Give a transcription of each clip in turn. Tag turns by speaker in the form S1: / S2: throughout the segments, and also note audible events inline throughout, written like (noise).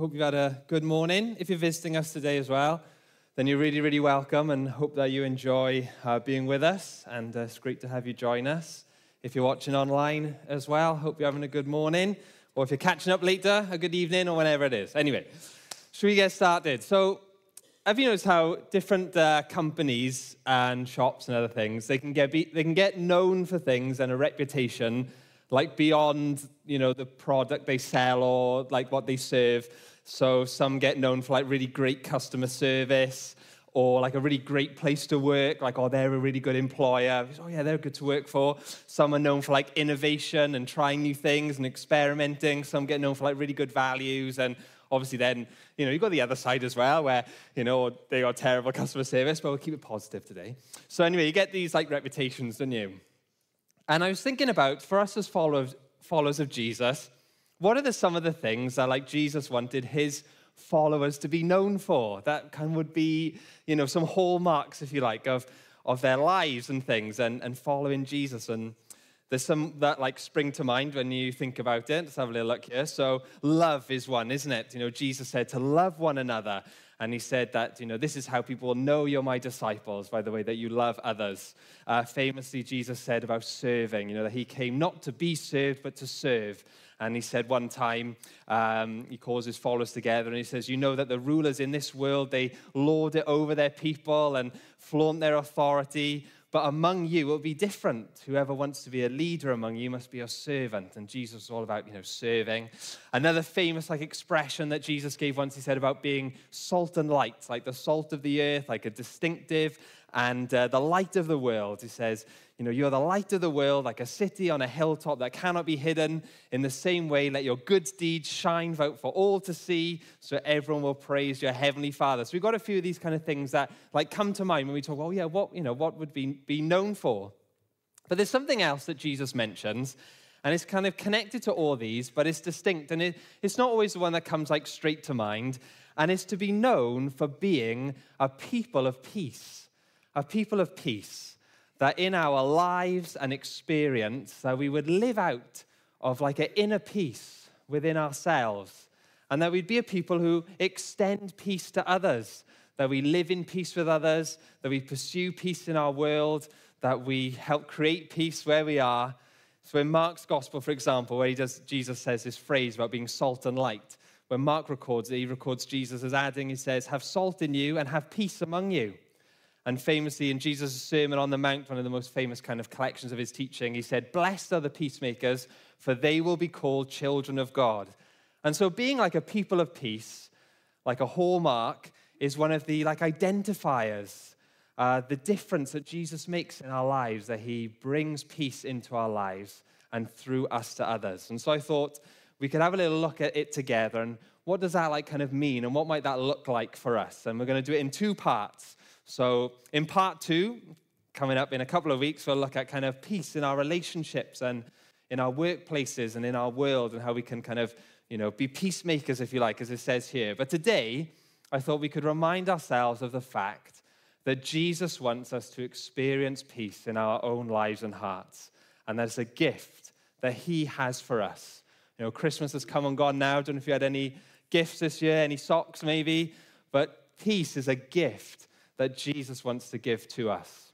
S1: Hope you've had a good morning. If you're visiting us today as well, then you're really, really welcome and hope that you enjoy uh, being with us. And uh, it's great to have you join us. If you're watching online as well, hope you're having a good morning. Or if you're catching up later, a good evening or whenever it is. Anyway, should we get started? So, have you noticed how different uh, companies and shops and other things they can get be, they can get known for things and a reputation like beyond you know the product they sell or like what they serve so some get known for like really great customer service or like a really great place to work like oh they're a really good employer. Oh yeah they're good to work for. Some are known for like innovation and trying new things and experimenting. Some get known for like really good values. And obviously then you know you've got the other side as well where you know they got terrible customer service but we'll keep it positive today. So anyway you get these like reputations don't you? And I was thinking about, for us as followers, followers of Jesus, what are the, some of the things that like Jesus wanted his followers to be known for? That kind of would be, you know, some hallmarks, if you like, of, of their lives and things and, and following Jesus. And there's some that like spring to mind when you think about it. Let's have a little look here. So love is one, isn't it? You know, Jesus said to love one another. And he said that, you know, this is how people know you're my disciples, by the way, that you love others. Uh, famously, Jesus said about serving, you know, that he came not to be served, but to serve. And he said one time, um, he calls his followers together and he says, You know that the rulers in this world, they lord it over their people and flaunt their authority. But among you, it will be different. Whoever wants to be a leader among you must be a servant. And Jesus is all about, you know, serving. Another famous like expression that Jesus gave once, he said about being salt and light, like the salt of the earth, like a distinctive and uh, the light of the world. He says, you know, you're the light of the world, like a city on a hilltop that cannot be hidden. In the same way, let your good deeds shine out for all to see, so everyone will praise your heavenly Father. So we've got a few of these kind of things that like come to mind when we talk. Well, yeah, what you know, what would be be known for? But there's something else that Jesus mentions, and it's kind of connected to all these, but it's distinct, and it, it's not always the one that comes like straight to mind. And it's to be known for being a people of peace, a people of peace that in our lives and experience that we would live out of like an inner peace within ourselves. And that we'd be a people who extend peace to others that we live in peace with others that we pursue peace in our world that we help create peace where we are. So in mark's gospel for example where he does jesus says this phrase about being salt and light when mark records it he records jesus as adding he says have salt in you and have peace among you and famously, in Jesus' Sermon on the Mount, one of the most famous kind of collections of his teaching, he said, Blessed are the peacemakers, for they will be called children of God. And so, being like a people of peace, like a hallmark, is one of the like identifiers, uh, the difference that Jesus makes in our lives, that he brings peace into our lives and through us to others. And so I thought we could have a little look at it together and what does that like kind of mean and what might that look like for us? And we're going to do it in two parts. So, in part two, coming up in a couple of weeks, we'll look at kind of peace in our relationships and in our workplaces and in our world and how we can kind of, you know, be peacemakers, if you like, as it says here. But today, I thought we could remind ourselves of the fact that Jesus wants us to experience peace in our own lives and hearts. And that's a gift that He has for us. You know, Christmas has come and gone now. I don't know if you had any gifts this year, any socks maybe, but peace is a gift that Jesus wants to give to us.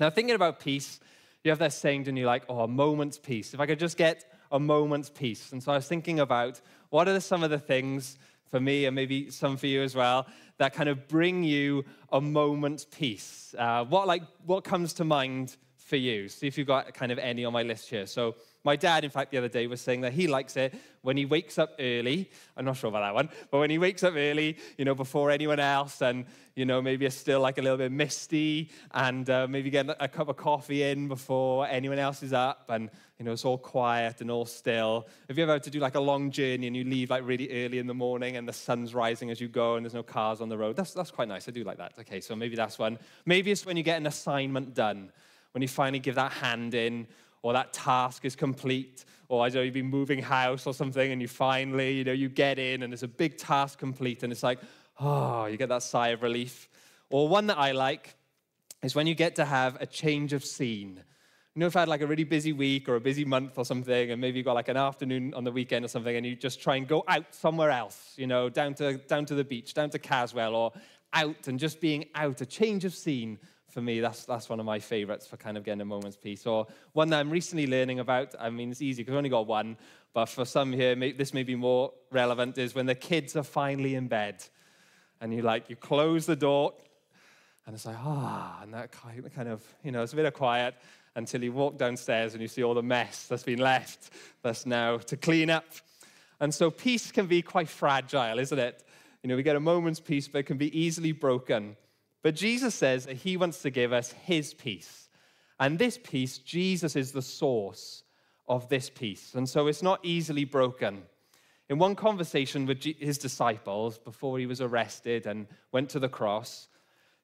S1: Now, thinking about peace, you have that saying, don't you, like, oh, a moment's peace. If I could just get a moment's peace. And so I was thinking about what are some of the things for me and maybe some for you as well that kind of bring you a moment's peace. Uh, what like what comes to mind for you? See if you've got kind of any on my list here. So my dad, in fact, the other day was saying that he likes it when he wakes up early. I'm not sure about that one, but when he wakes up early, you know, before anyone else, and, you know, maybe it's still like a little bit misty, and uh, maybe get a cup of coffee in before anyone else is up, and, you know, it's all quiet and all still. Have you ever had to do like a long journey and you leave like really early in the morning and the sun's rising as you go and there's no cars on the road? That's, that's quite nice. I do like that. Okay, so maybe that's one. Maybe it's when you get an assignment done, when you finally give that hand in, or that task is complete, or I don't know, you've been moving house or something, and you finally, you know, you get in and it's a big task complete, and it's like, oh, you get that sigh of relief. Or one that I like is when you get to have a change of scene. You know, if I had like a really busy week or a busy month or something, and maybe you've got like an afternoon on the weekend or something, and you just try and go out somewhere else, you know, down to, down to the beach, down to Caswell, or out and just being out, a change of scene for me, that's, that's one of my favorites for kind of getting a moment's peace. Or one that I'm recently learning about, I mean, it's easy because I've only got one, but for some here, may, this may be more relevant, is when the kids are finally in bed and you like, you close the door and it's like, ah, and that kind of, you know, it's a bit of quiet until you walk downstairs and you see all the mess that's been left that's now to clean up. And so peace can be quite fragile, isn't it? You know, we get a moment's peace, but it can be easily broken. But Jesus says that he wants to give us his peace. And this peace, Jesus is the source of this peace. And so it's not easily broken. In one conversation with his disciples before he was arrested and went to the cross,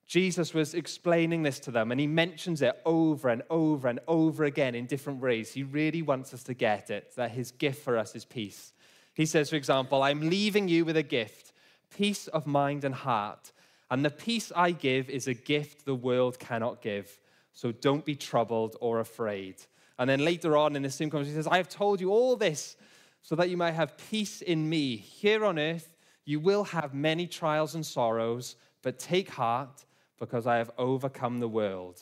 S1: Jesus was explaining this to them, and he mentions it over and over and over again in different ways. He really wants us to get it that his gift for us is peace. He says, for example, I'm leaving you with a gift, peace of mind and heart. And the peace I give is a gift the world cannot give. So don't be troubled or afraid. And then later on in the same conversation, he says, I have told you all this so that you might have peace in me. Here on earth, you will have many trials and sorrows, but take heart because I have overcome the world.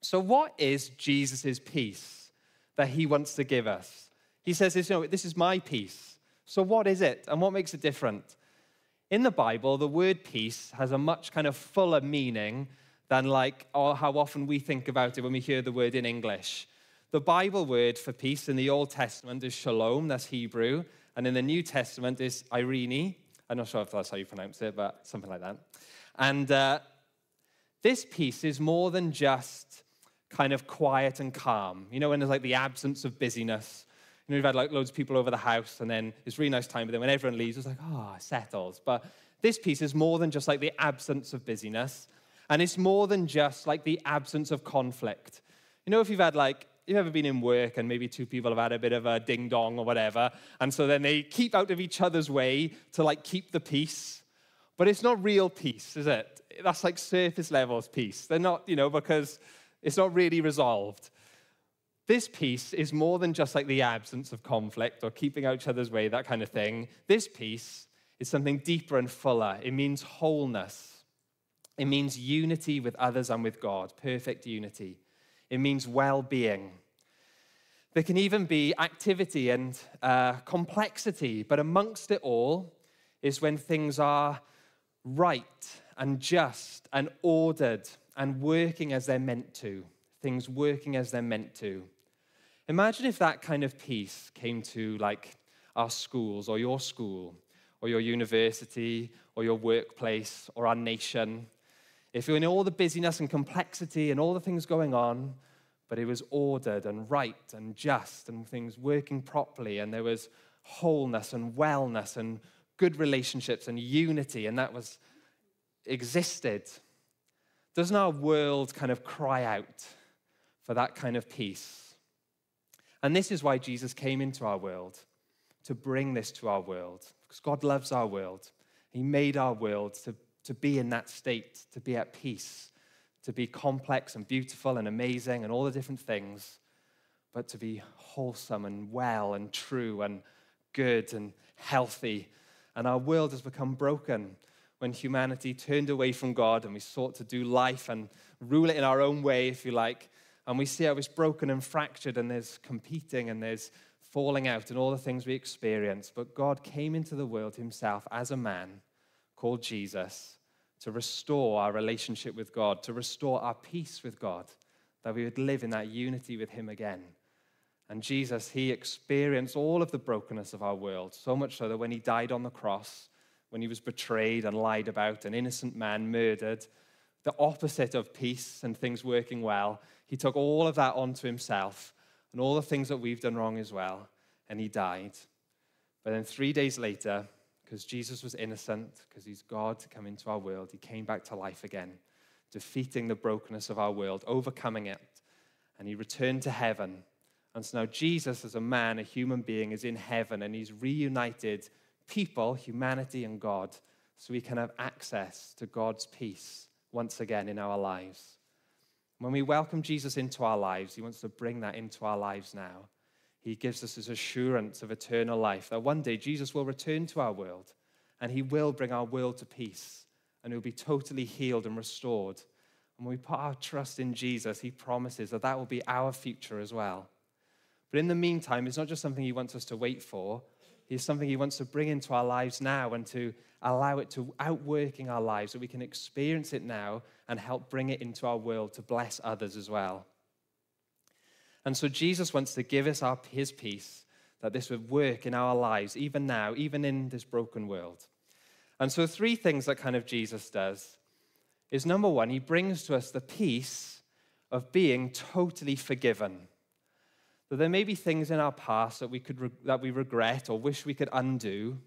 S1: So, what is Jesus' peace that he wants to give us? He says, you know, This is my peace. So, what is it and what makes it different? In the Bible, the word peace has a much kind of fuller meaning than like how often we think about it when we hear the word in English. The Bible word for peace in the Old Testament is shalom, that's Hebrew, and in the New Testament is eirene. I'm not sure if that's how you pronounce it, but something like that. And uh, this peace is more than just kind of quiet and calm. You know, when there's like the absence of busyness you know, we've had like loads of people over the house, and then it's really nice time, but then when everyone leaves, it's like, oh, settles. But this piece is more than just like the absence of busyness, and it's more than just like the absence of conflict. You know, if you've had like, you've ever been in work and maybe two people have had a bit of a ding dong or whatever, and so then they keep out of each other's way to like keep the peace. But it's not real peace, is it? That's like surface levels peace. They're not, you know, because it's not really resolved. This peace is more than just like the absence of conflict or keeping out each other's way, that kind of thing. This peace is something deeper and fuller. It means wholeness. It means unity with others and with God, perfect unity. It means well being. There can even be activity and uh, complexity, but amongst it all is when things are right and just and ordered and working as they're meant to. Things working as they're meant to. Imagine if that kind of peace came to like our schools or your school or your university or your workplace or our nation. If you're in all the busyness and complexity and all the things going on, but it was ordered and right and just and things working properly and there was wholeness and wellness and good relationships and unity and that was existed. Doesn't our world kind of cry out for that kind of peace? And this is why Jesus came into our world, to bring this to our world, because God loves our world. He made our world to, to be in that state, to be at peace, to be complex and beautiful and amazing and all the different things, but to be wholesome and well and true and good and healthy. And our world has become broken when humanity turned away from God and we sought to do life and rule it in our own way, if you like, and we see how it's broken and fractured, and there's competing and there's falling out and all the things we experience. But God came into the world himself as a man called Jesus to restore our relationship with God, to restore our peace with God, that we would live in that unity with him again. And Jesus, he experienced all of the brokenness of our world, so much so that when he died on the cross, when he was betrayed and lied about, an innocent man murdered, the opposite of peace and things working well, he took all of that onto himself and all the things that we've done wrong as well, and he died. But then three days later, because Jesus was innocent, because he's God to come into our world, he came back to life again, defeating the brokenness of our world, overcoming it, and he returned to heaven. And so now Jesus, as a man, a human being, is in heaven, and he's reunited people, humanity, and God, so we can have access to God's peace once again in our lives. When we welcome Jesus into our lives, he wants to bring that into our lives now. He gives us His assurance of eternal life that one day Jesus will return to our world and he will bring our world to peace and it will be totally healed and restored. And when we put our trust in Jesus, he promises that that will be our future as well. But in the meantime, it's not just something he wants us to wait for, it's something he wants to bring into our lives now and to allow it to outwork in our lives so we can experience it now and help bring it into our world to bless others as well. And so Jesus wants to give us our, his peace that this would work in our lives, even now, even in this broken world. And so, three things that kind of Jesus does is number one, he brings to us the peace of being totally forgiven. That there may be things in our past that we, could, that we regret or wish we could undo.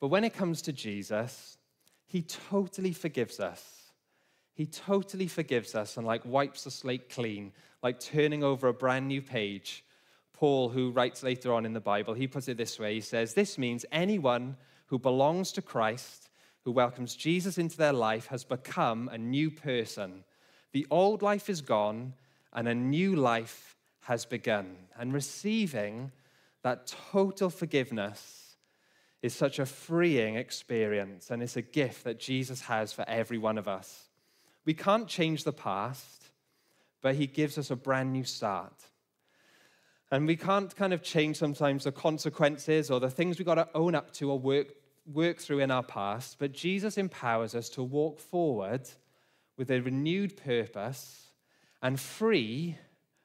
S1: But when it comes to Jesus, he totally forgives us. He totally forgives us and like wipes the slate clean, like turning over a brand new page. Paul, who writes later on in the Bible, he puts it this way He says, This means anyone who belongs to Christ, who welcomes Jesus into their life, has become a new person. The old life is gone, and a new life has begun. And receiving that total forgiveness is such a freeing experience, and it's a gift that Jesus has for every one of us. We can't change the past, but He gives us a brand new start. And we can't kind of change sometimes the consequences or the things we've got to own up to or work, work through in our past, but Jesus empowers us to walk forward with a renewed purpose and free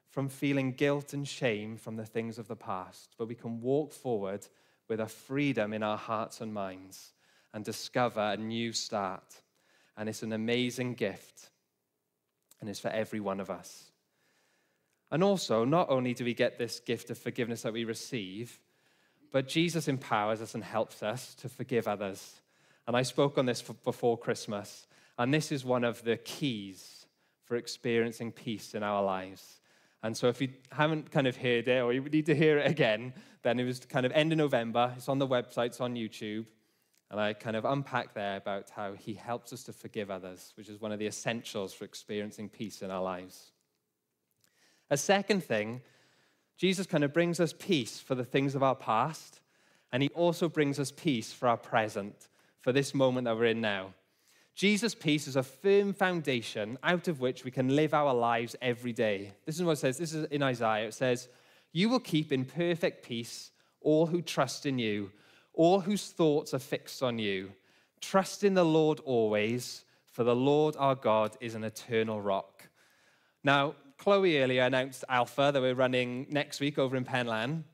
S1: from feeling guilt and shame from the things of the past. But we can walk forward with a freedom in our hearts and minds and discover a new start. And it's an amazing gift, and it's for every one of us. And also, not only do we get this gift of forgiveness that we receive, but Jesus empowers us and helps us to forgive others. And I spoke on this before Christmas, and this is one of the keys for experiencing peace in our lives. And so, if you haven't kind of heard it or you need to hear it again, then it was kind of end of November. It's on the website, it's on YouTube. And I kind of unpack there about how he helps us to forgive others, which is one of the essentials for experiencing peace in our lives. A second thing, Jesus kind of brings us peace for the things of our past, and he also brings us peace for our present, for this moment that we're in now. Jesus' peace is a firm foundation out of which we can live our lives every day. This is what it says. This is in Isaiah. It says, You will keep in perfect peace all who trust in you all whose thoughts are fixed on you. Trust in the Lord always, for the Lord our God is an eternal rock. Now, Chloe earlier announced Alpha that we're running next week over in Penlan.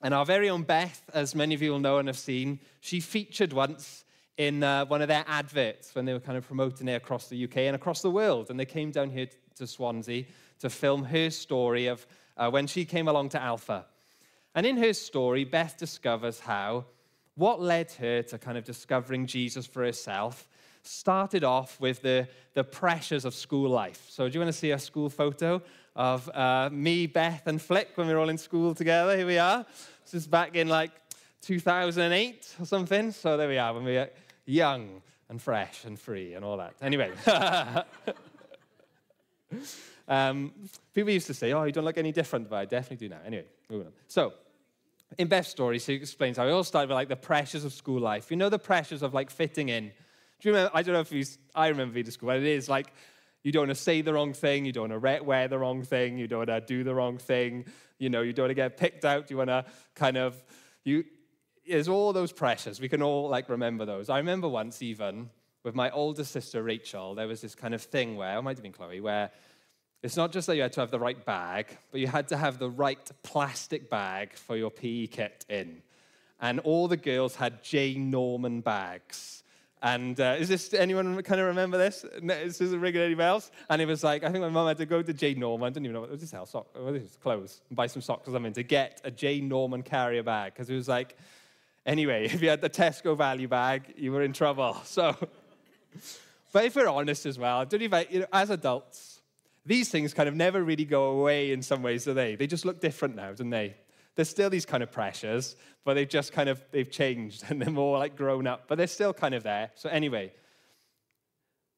S1: And our very own Beth, as many of you will know and have seen, she featured once in uh, one of their adverts when they were kind of promoting it across the UK and across the world. And they came down here to Swansea to film her story of uh, when she came along to Alpha. And in her story, Beth discovers how what led her to kind of discovering Jesus for herself started off with the, the pressures of school life. So, do you want to see a school photo of uh, me, Beth, and Flick when we were all in school together? Here we are. This is back in like 2008 or something. So, there we are when we were young and fresh and free and all that. Anyway. (laughs) um, people used to say, oh, you don't look any different, but I definitely do now. Anyway, moving on. So, in Beth's story, she explains how it all started with like the pressures of school life. You know the pressures of like fitting in. Do you remember? I don't know if you, I remember being to school, but it is like you don't want to say the wrong thing, you don't want to wear the wrong thing, you don't want to do the wrong thing, you know, you don't want to get picked out, you want to kind of, you, there's all those pressures. We can all like remember those. I remember once even with my older sister Rachel, there was this kind of thing where, it might have been Chloe, where it's not just that you had to have the right bag, but you had to have the right plastic bag for your PE kit in. And all the girls had Jane Norman bags. And uh, is this anyone kind of remember this? This isn't ringing any bells. And it was like, I think my mum had to go to Jane Norman. I didn't even know what was this hell sock, what is this, clothes, and buy some socks or something to get a Jane Norman carrier bag because it was like, anyway, if you had the Tesco value bag, you were in trouble. (laughs) So, but if we're honest as well, don't you know, as adults, these things kind of never really go away in some ways, do they? They just look different now, don't they? There's still these kind of pressures, but they've just kind of they've changed (laughs) and they're more like grown up, but they're still kind of there. So anyway,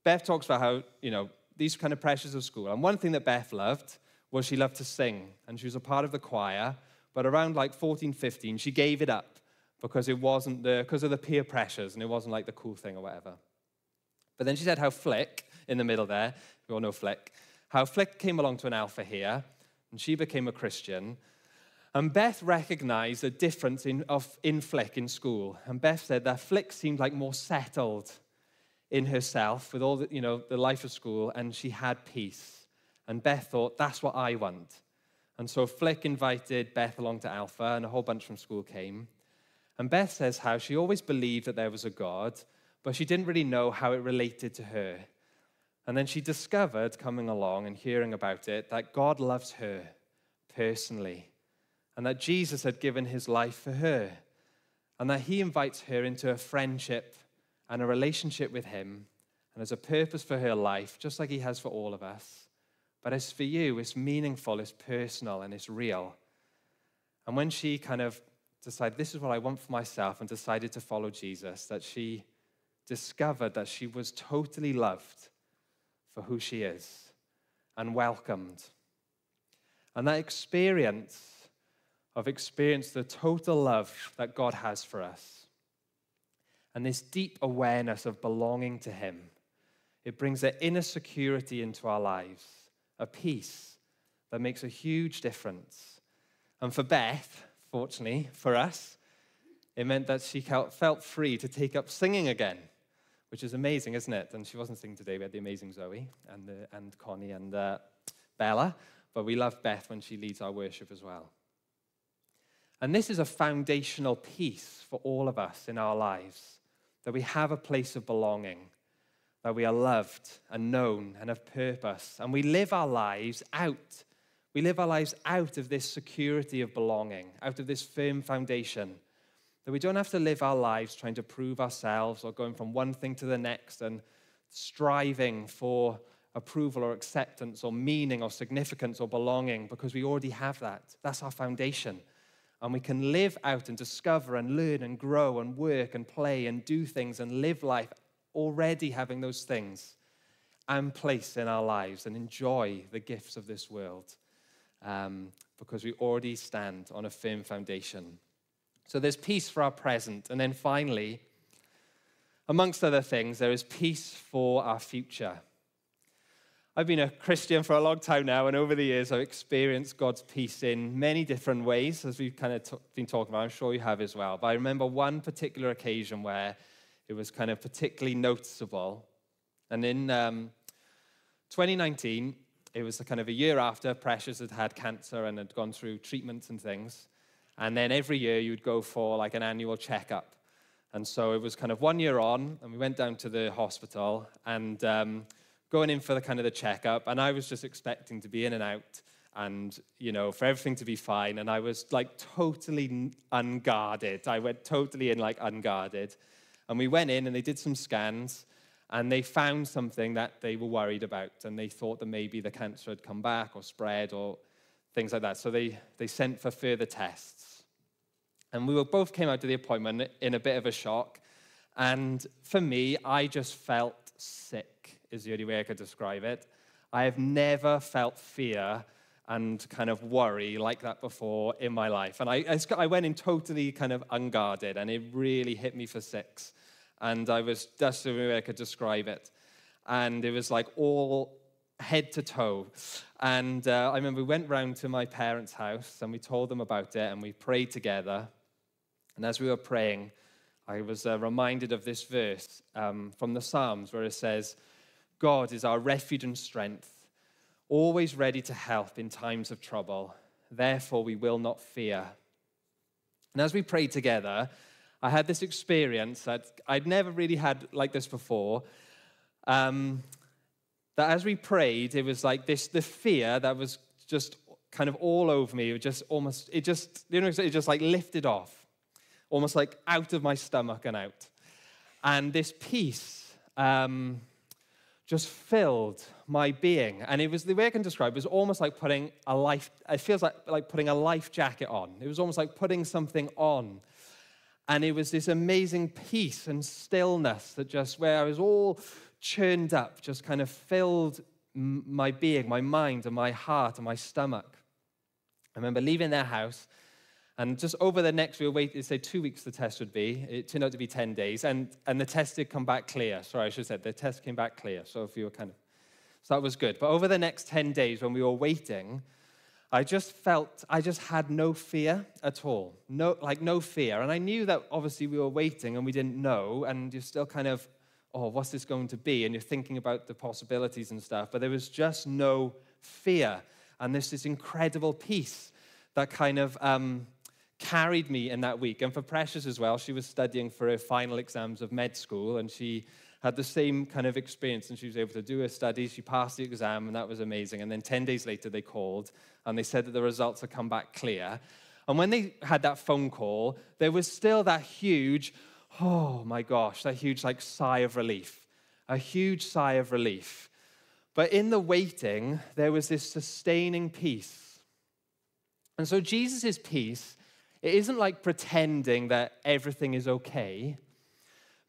S1: Beth talks about how, you know, these kind of pressures of school. And one thing that Beth loved was she loved to sing, and she was a part of the choir. But around like 14, 15, she gave it up because it wasn't the because of the peer pressures, and it wasn't like the cool thing or whatever. But then she said how Flick in the middle there, we all know Flick, how Flick came along to an alpha here, and she became a Christian. And Beth recognized a difference in, of, in Flick in school. And Beth said that Flick seemed like more settled in herself with all the, you know, the life of school, and she had peace. And Beth thought, that's what I want. And so Flick invited Beth along to Alpha, and a whole bunch from school came. And Beth says how she always believed that there was a God, but she didn't really know how it related to her. And then she discovered, coming along and hearing about it, that God loves her personally, and that Jesus had given his life for her, and that he invites her into a friendship and a relationship with Him and has a purpose for her life, just like He has for all of us. But as for you, it's meaningful, it's personal, and it's real. And when she kind of decided, this is what I want for myself, and decided to follow Jesus, that she discovered that she was totally loved for who she is and welcomed. And that experience of experience the total love that God has for us and this deep awareness of belonging to Him. It brings an inner security into our lives, a peace that makes a huge difference. And for Beth, fortunately for us, it meant that she felt free to take up singing again, which is amazing, isn't it? And she wasn't singing today. We had the amazing Zoe and, uh, and Connie and uh, Bella, but we love Beth when she leads our worship as well. And this is a foundational piece for all of us in our lives that we have a place of belonging, that we are loved and known and have purpose. And we live our lives out. We live our lives out of this security of belonging, out of this firm foundation. That we don't have to live our lives trying to prove ourselves or going from one thing to the next and striving for approval or acceptance or meaning or significance or belonging because we already have that. That's our foundation and we can live out and discover and learn and grow and work and play and do things and live life already having those things and place in our lives and enjoy the gifts of this world um, because we already stand on a firm foundation. So there's peace for our present. And then finally, amongst other things, there is peace for our future. I've been a Christian for a long time now, and over the years, I've experienced God's peace in many different ways, as we've kind of t- been talking about. I'm sure you have as well. But I remember one particular occasion where it was kind of particularly noticeable. And in um, 2019, it was kind of a year after Precious had had cancer and had gone through treatments and things. And then every year, you'd go for like an annual checkup. And so it was kind of one year on, and we went down to the hospital, and um, going in for the kind of the checkup, and I was just expecting to be in and out and you know for everything to be fine. And i was like totally unguarded. I went totally in like unguarded. And we went in and they did some scans and they found something that they were worried about and they thought that maybe the cancer had come back or spread or things like that so they they sent for further tests and we both came out to the appointment in a bit of a shock and for me i just felt sick is the only way I could describe it. I have never felt fear and kind of worry like that before in my life. And I, I went in totally kind of unguarded, and it really hit me for six. And I was, that's the way I could describe it. And it was like all head to toe. And uh, I remember we went round to my parents' house and we told them about it and we prayed together. And as we were praying, I was uh, reminded of this verse um, from the Psalms where it says, God is our refuge and strength, always ready to help in times of trouble. Therefore, we will not fear. And as we prayed together, I had this experience that I'd never really had like this before. Um, that as we prayed, it was like this the fear that was just kind of all over me. It was just almost, it just, you know, it just like lifted off, almost like out of my stomach and out. And this peace, um, just filled my being. And it was the way I can describe it was almost like putting a life, it feels like, like putting a life jacket on. It was almost like putting something on. And it was this amazing peace and stillness that just, where I was all churned up, just kind of filled my being, my mind, and my heart, and my stomach. I remember leaving their house, and just over the next, we were waiting, say two weeks the test would be. It turned out to be 10 days, and, and the test did come back clear. Sorry, I should have said the test came back clear. So if you were kind of, so that was good. But over the next 10 days, when we were waiting, I just felt, I just had no fear at all. No, like no fear. And I knew that obviously we were waiting and we didn't know, and you're still kind of, oh, what's this going to be? And you're thinking about the possibilities and stuff. But there was just no fear. And there's this incredible peace that kind of um, carried me in that week. And for Precious as well, she was studying for her final exams of med school, and she had the same kind of experience and she was able to do her studies. She passed the exam, and that was amazing. And then 10 days later, they called and they said that the results had come back clear. And when they had that phone call, there was still that huge, oh my gosh, that huge like sigh of relief, a huge sigh of relief. But in the waiting, there was this sustaining peace. And so Jesus' peace, it isn't like pretending that everything is okay.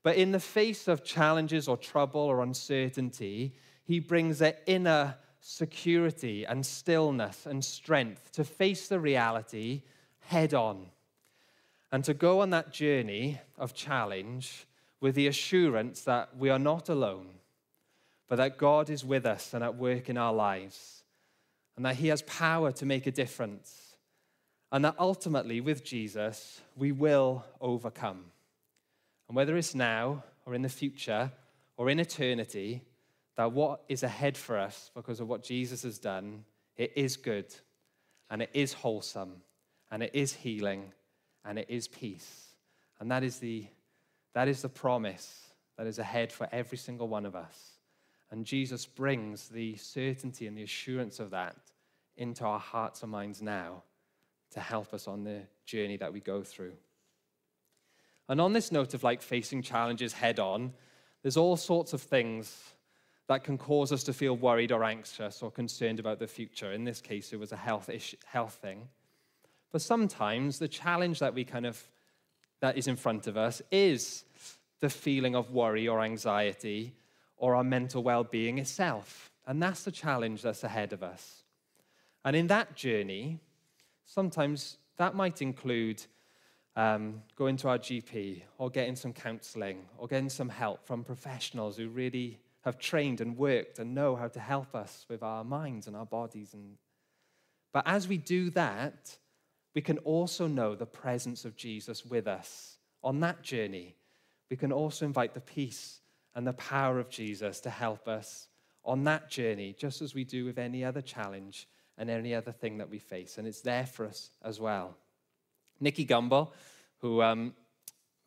S1: But in the face of challenges or trouble or uncertainty, he brings an inner security and stillness and strength to face the reality head on and to go on that journey of challenge with the assurance that we are not alone, but that God is with us and at work in our lives, and that He has power to make a difference, and that ultimately, with Jesus, we will overcome. And whether it's now or in the future or in eternity, that what is ahead for us because of what Jesus has done, it is good and it is wholesome and it is healing and it is peace. And that is the, that is the promise that is ahead for every single one of us. And Jesus brings the certainty and the assurance of that into our hearts and minds now to help us on the journey that we go through. And on this note of like facing challenges head on, there's all sorts of things that can cause us to feel worried or anxious or concerned about the future. In this case, it was a health issue, health thing. But sometimes the challenge that we kind of that is in front of us is the feeling of worry or anxiety or our mental well-being itself. And that's the challenge that's ahead of us. And in that journey, sometimes that might include um, going to our GP or getting some counseling or getting some help from professionals who really have trained and worked and know how to help us with our minds and our bodies. And... But as we do that, we can also know the presence of Jesus with us on that journey. We can also invite the peace and the power of Jesus to help us on that journey, just as we do with any other challenge and any other thing that we face. And it's there for us as well. Nicky Gumbel, who um,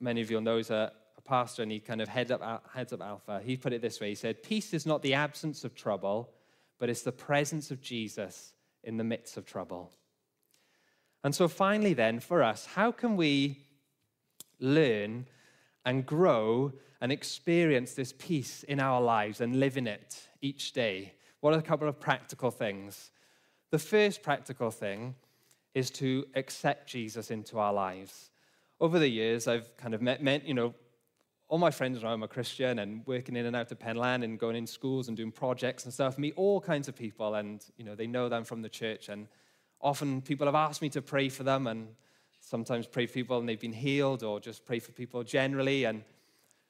S1: many of you know is a, a, pastor and he kind of heads up, heads up Alpha, he put it this way He said, Peace is not the absence of trouble, but it's the presence of Jesus in the midst of trouble. And so, finally, then, for us, how can we learn and grow and experience this peace in our lives and live in it each day? What are a couple of practical things? The first practical thing is to accept Jesus into our lives. Over the years, I've kind of met, met you know, all my friends around are Christian and working in and out of Penlan and going in schools and doing projects and stuff, meet all kinds of people and, you know, they know them from the church. And often people have asked me to pray for them and sometimes pray for people and they've been healed or just pray for people generally. And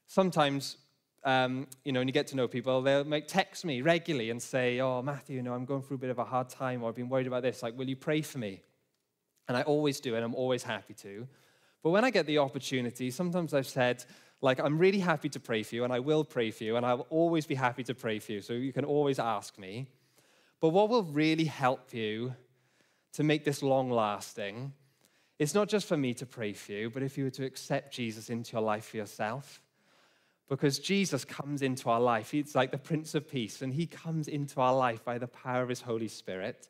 S1: sometimes, um, you know, when you get to know people, they'll make, text me regularly and say, oh, Matthew, you know, I'm going through a bit of a hard time or I've been worried about this. Like, will you pray for me? And I always do, and I'm always happy to. But when I get the opportunity, sometimes I've said, like, I'm really happy to pray for you, and I will pray for you, and I'll always be happy to pray for you. So you can always ask me. But what will really help you to make this long lasting is not just for me to pray for you, but if you were to accept Jesus into your life for yourself. Because Jesus comes into our life. He's like the Prince of Peace, and he comes into our life by the power of his Holy Spirit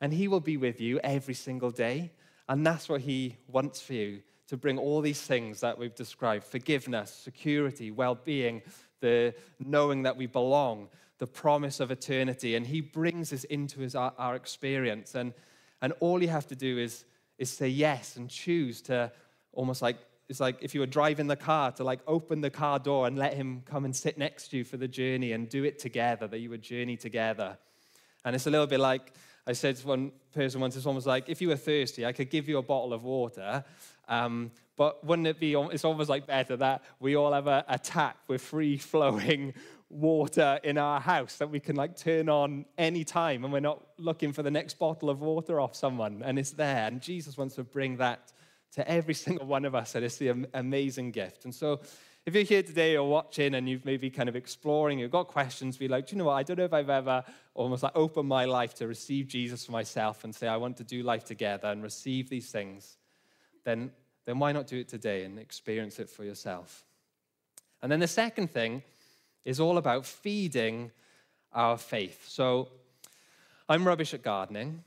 S1: and He will be with you every single day. And that's what He wants for you to bring all these things that we've described forgiveness, security, well being, the knowing that we belong, the promise of eternity. And He brings this into his, our, our experience. And, and all you have to do is, is say yes and choose to almost like it's like if you were driving the car to like open the car door and let him come and sit next to you for the journey and do it together, that you would journey together. And it's a little bit like I said to one person once, it's almost like if you were thirsty, I could give you a bottle of water. Um, but wouldn't it be, it's almost like better that we all have a, a tap with free flowing water in our house that we can like turn on any time and we're not looking for the next bottle of water off someone and it's there. And Jesus wants to bring that to every (laughs) single one of us. And it's the amazing gift. And so if you're here today or watching and you've maybe kind of exploring, you've got questions, be like, do you know what? I don't know if I've ever almost like opened my life to receive Jesus for myself and say, I want to do life together and receive these things, then, then why not do it today and experience it for yourself? And then the second thing is all about feeding our faith. So I'm rubbish at gardening.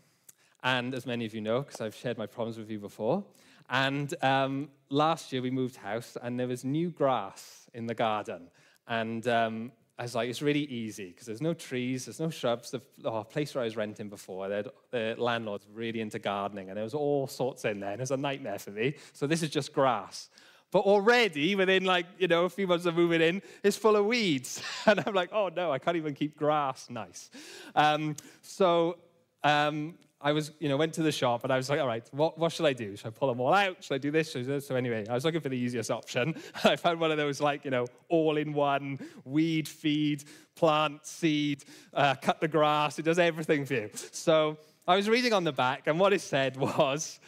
S1: And as many of you know, because I've shared my problems with you before, and um, last year we moved house and there was new grass in the garden. And um, I was like, it's really easy because there's no trees, there's no shrubs. The oh, place where I was renting before, the landlord's really into gardening and there was all sorts in there and it was a nightmare for me. So this is just grass. But already, within like, you know, a few months of moving in, it's full of weeds. (laughs) And I'm like, oh no, I can't even keep grass nice. Um, so um, I was, you know, went to the shop and I was like, all right, what, what should I do? Should I pull them all out? Should I do this? So anyway, I was looking for the easiest option. (laughs) I found one of those like, you know, all-in-one weed, feed, plant, seed, uh, cut the grass. It does everything for you. So I was reading on the back and what it said (laughs) was,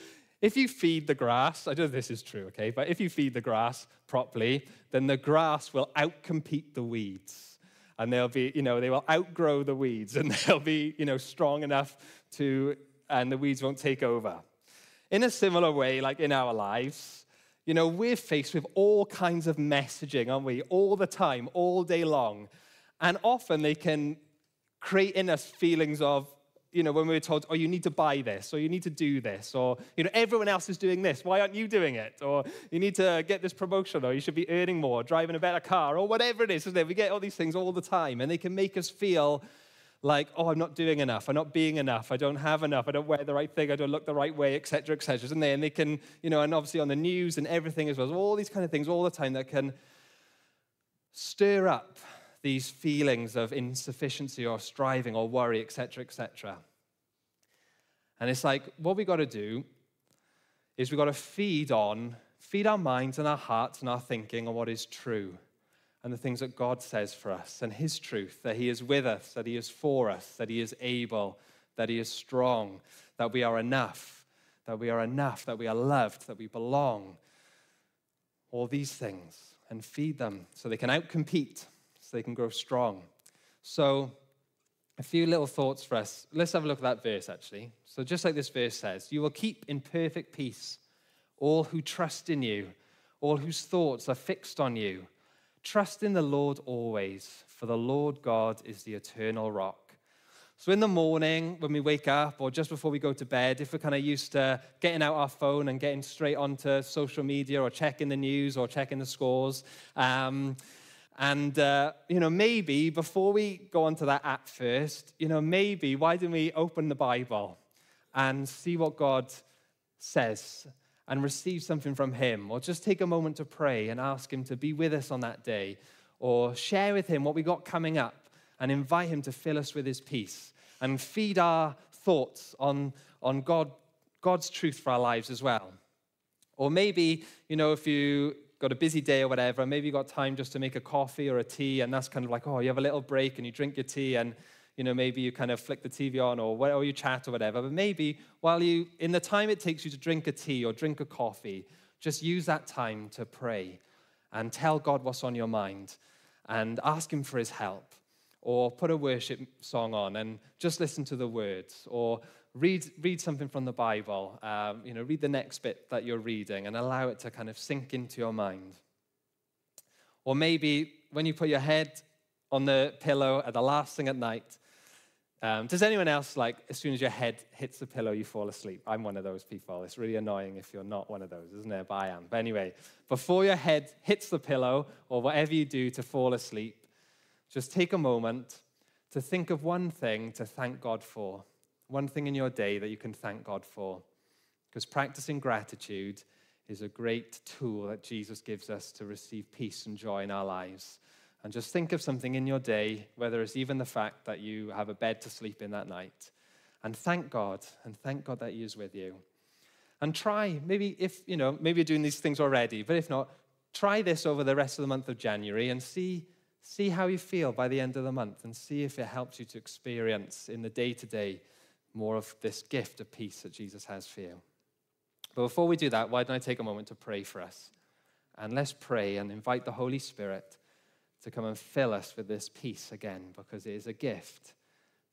S1: if you feed the grass, I don't know if this is true, okay, but if you feed the grass properly, then the grass will outcompete the weeds and they'll be, you know, they will outgrow the weeds and (laughs) they'll be, you know, strong enough to, and the weeds won't take over. In a similar way, like in our lives, you know, we're faced with all kinds of messaging, aren't we? All the time, all day long. And often they can create in us feelings of you know, when we were told, oh, you need to buy this, or you need to do this, or, you know, everyone else is doing this, why aren't you doing it? Or you need to get this promotion, or you should be earning more, driving a better car, or whatever it is, isn't it? We get all these things all the time, and they can make us feel like, oh, I'm not doing enough, I'm not being enough, I don't have enough, I don't wear the right thing, I don't look the right way, etc., etc., isn't they? And they can, you know, and obviously on the news and everything as well, all these kind of things all the time that can stir up these feelings of insufficiency or striving or worry, etc., etc. And it's like, what we got to do is we got to feed on, feed our minds and our hearts and our thinking on what is true and the things that God says for us and His truth, that He is with us, that He is for us, that He is able, that He is strong, that we are enough, that we are enough, that we are loved, that we belong. All these things and feed them so they can outcompete so they can grow strong. So, a few little thoughts for us. Let's have a look at that verse, actually. So, just like this verse says, you will keep in perfect peace all who trust in you, all whose thoughts are fixed on you. Trust in the Lord always, for the Lord God is the eternal rock. So, in the morning, when we wake up, or just before we go to bed, if we're kind of used to getting out our phone and getting straight onto social media, or checking the news, or checking the scores, um, and, uh, you know, maybe before we go on to that app first, you know, maybe why don't we open the Bible and see what God says and receive something from Him? Or just take a moment to pray and ask Him to be with us on that day. Or share with Him what we got coming up and invite Him to fill us with His peace and feed our thoughts on, on God, God's truth for our lives as well. Or maybe, you know, if you got a busy day or whatever, maybe you got time just to make a coffee or a tea, and that's kind of like, oh, you have a little break and you drink your tea, and you know, maybe you kind of flick the TV on or, or you chat or whatever. But maybe while you, in the time it takes you to drink a tea or drink a coffee, just use that time to pray and tell God what's on your mind and ask Him for His help. Or put a worship song on and just listen to the words. Or read, read something from the Bible, um, you know, read the next bit that you're reading and allow it to kind of sink into your mind. Or maybe when you put your head on the pillow at the last thing at night, um, does anyone else, like, as soon as your head hits the pillow, you fall asleep? I'm one of those people. It's really annoying if you're not one of those, isn't it? But I am. But anyway, before your head hits the pillow or whatever you do to fall asleep, just take a moment to think of one thing to thank God for one thing in your day that you can thank God for. Because practicing gratitude is a great tool that Jesus gives us to receive peace and joy in our lives. And just think of something in your day, whether it's even the fact that you have a bed to sleep in that night, and thank God, and thank God that He is with you. And try, maybe if, you know, maybe you're doing these things already, but if not, try this over the rest of the month of January and see, see how you feel by the end of the month and see if it helps you to experience in the day to day more of this gift of peace that Jesus has for you. But before we do that, why don't I take a moment to pray for us? And let's pray and invite the Holy Spirit to come and fill us with this peace again, because it is a gift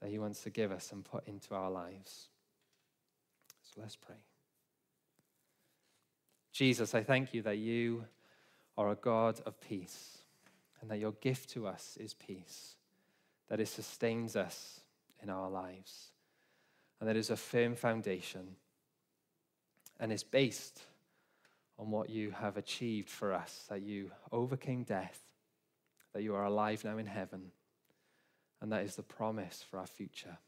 S1: that He wants to give us and put into our lives. So let's pray. Jesus, I thank you that you are a God of peace and that your gift to us is peace, that it sustains us in our lives, and that is a firm foundation and is based on what you have achieved for us, that you overcame death, that you are alive now in heaven, and that is the promise for our future.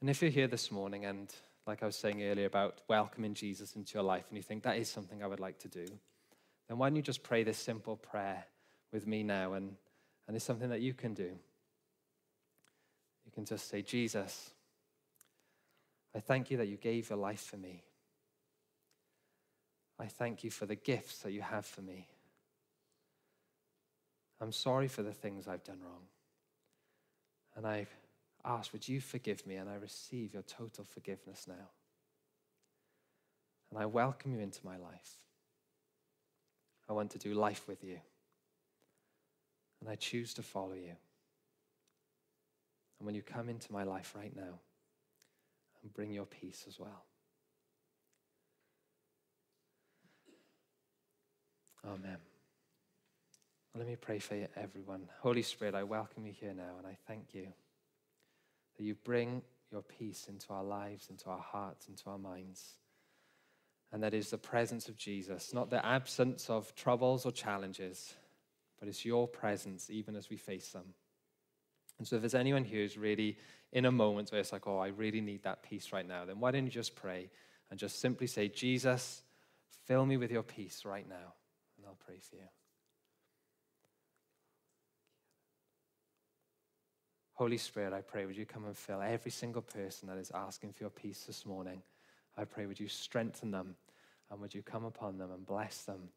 S1: And if you're here this morning and like I was saying earlier about welcoming Jesus into your life, and you think that is something I would like to do, then why don't you just pray this simple prayer with me now? And, and it's something that you can do. You can just say, Jesus, I thank you that you gave your life for me. I thank you for the gifts that you have for me. I'm sorry for the things I've done wrong. And I ask, would you forgive me? And I receive your total forgiveness now. And I welcome you into my life. I want to do life with you. And I choose to follow you. And when you come into my life right now, and bring your peace as well. Amen. Let me pray for you, everyone. Holy Spirit, I welcome you here now, and I thank you that you bring your peace into our lives, into our hearts, into our minds. And that is the presence of Jesus, not the absence of troubles or challenges, but it's your presence even as we face them. And so, if there's anyone here who's really in a moment where it's like, oh, I really need that peace right now, then why don't you just pray and just simply say, Jesus, fill me with your peace right now, and I'll pray for you. Holy Spirit, I pray, would you come and fill every single person that is asking for your peace this morning? I pray, would you strengthen them and would you come upon them and bless them?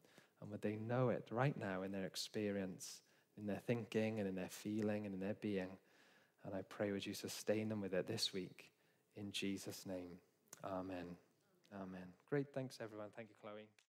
S1: And would they know it right now in their experience? In their thinking and in their feeling and in their being. And I pray, would you sustain them with it this week? In Jesus' name, amen. Amen. Great. Thanks, everyone. Thank you, Chloe.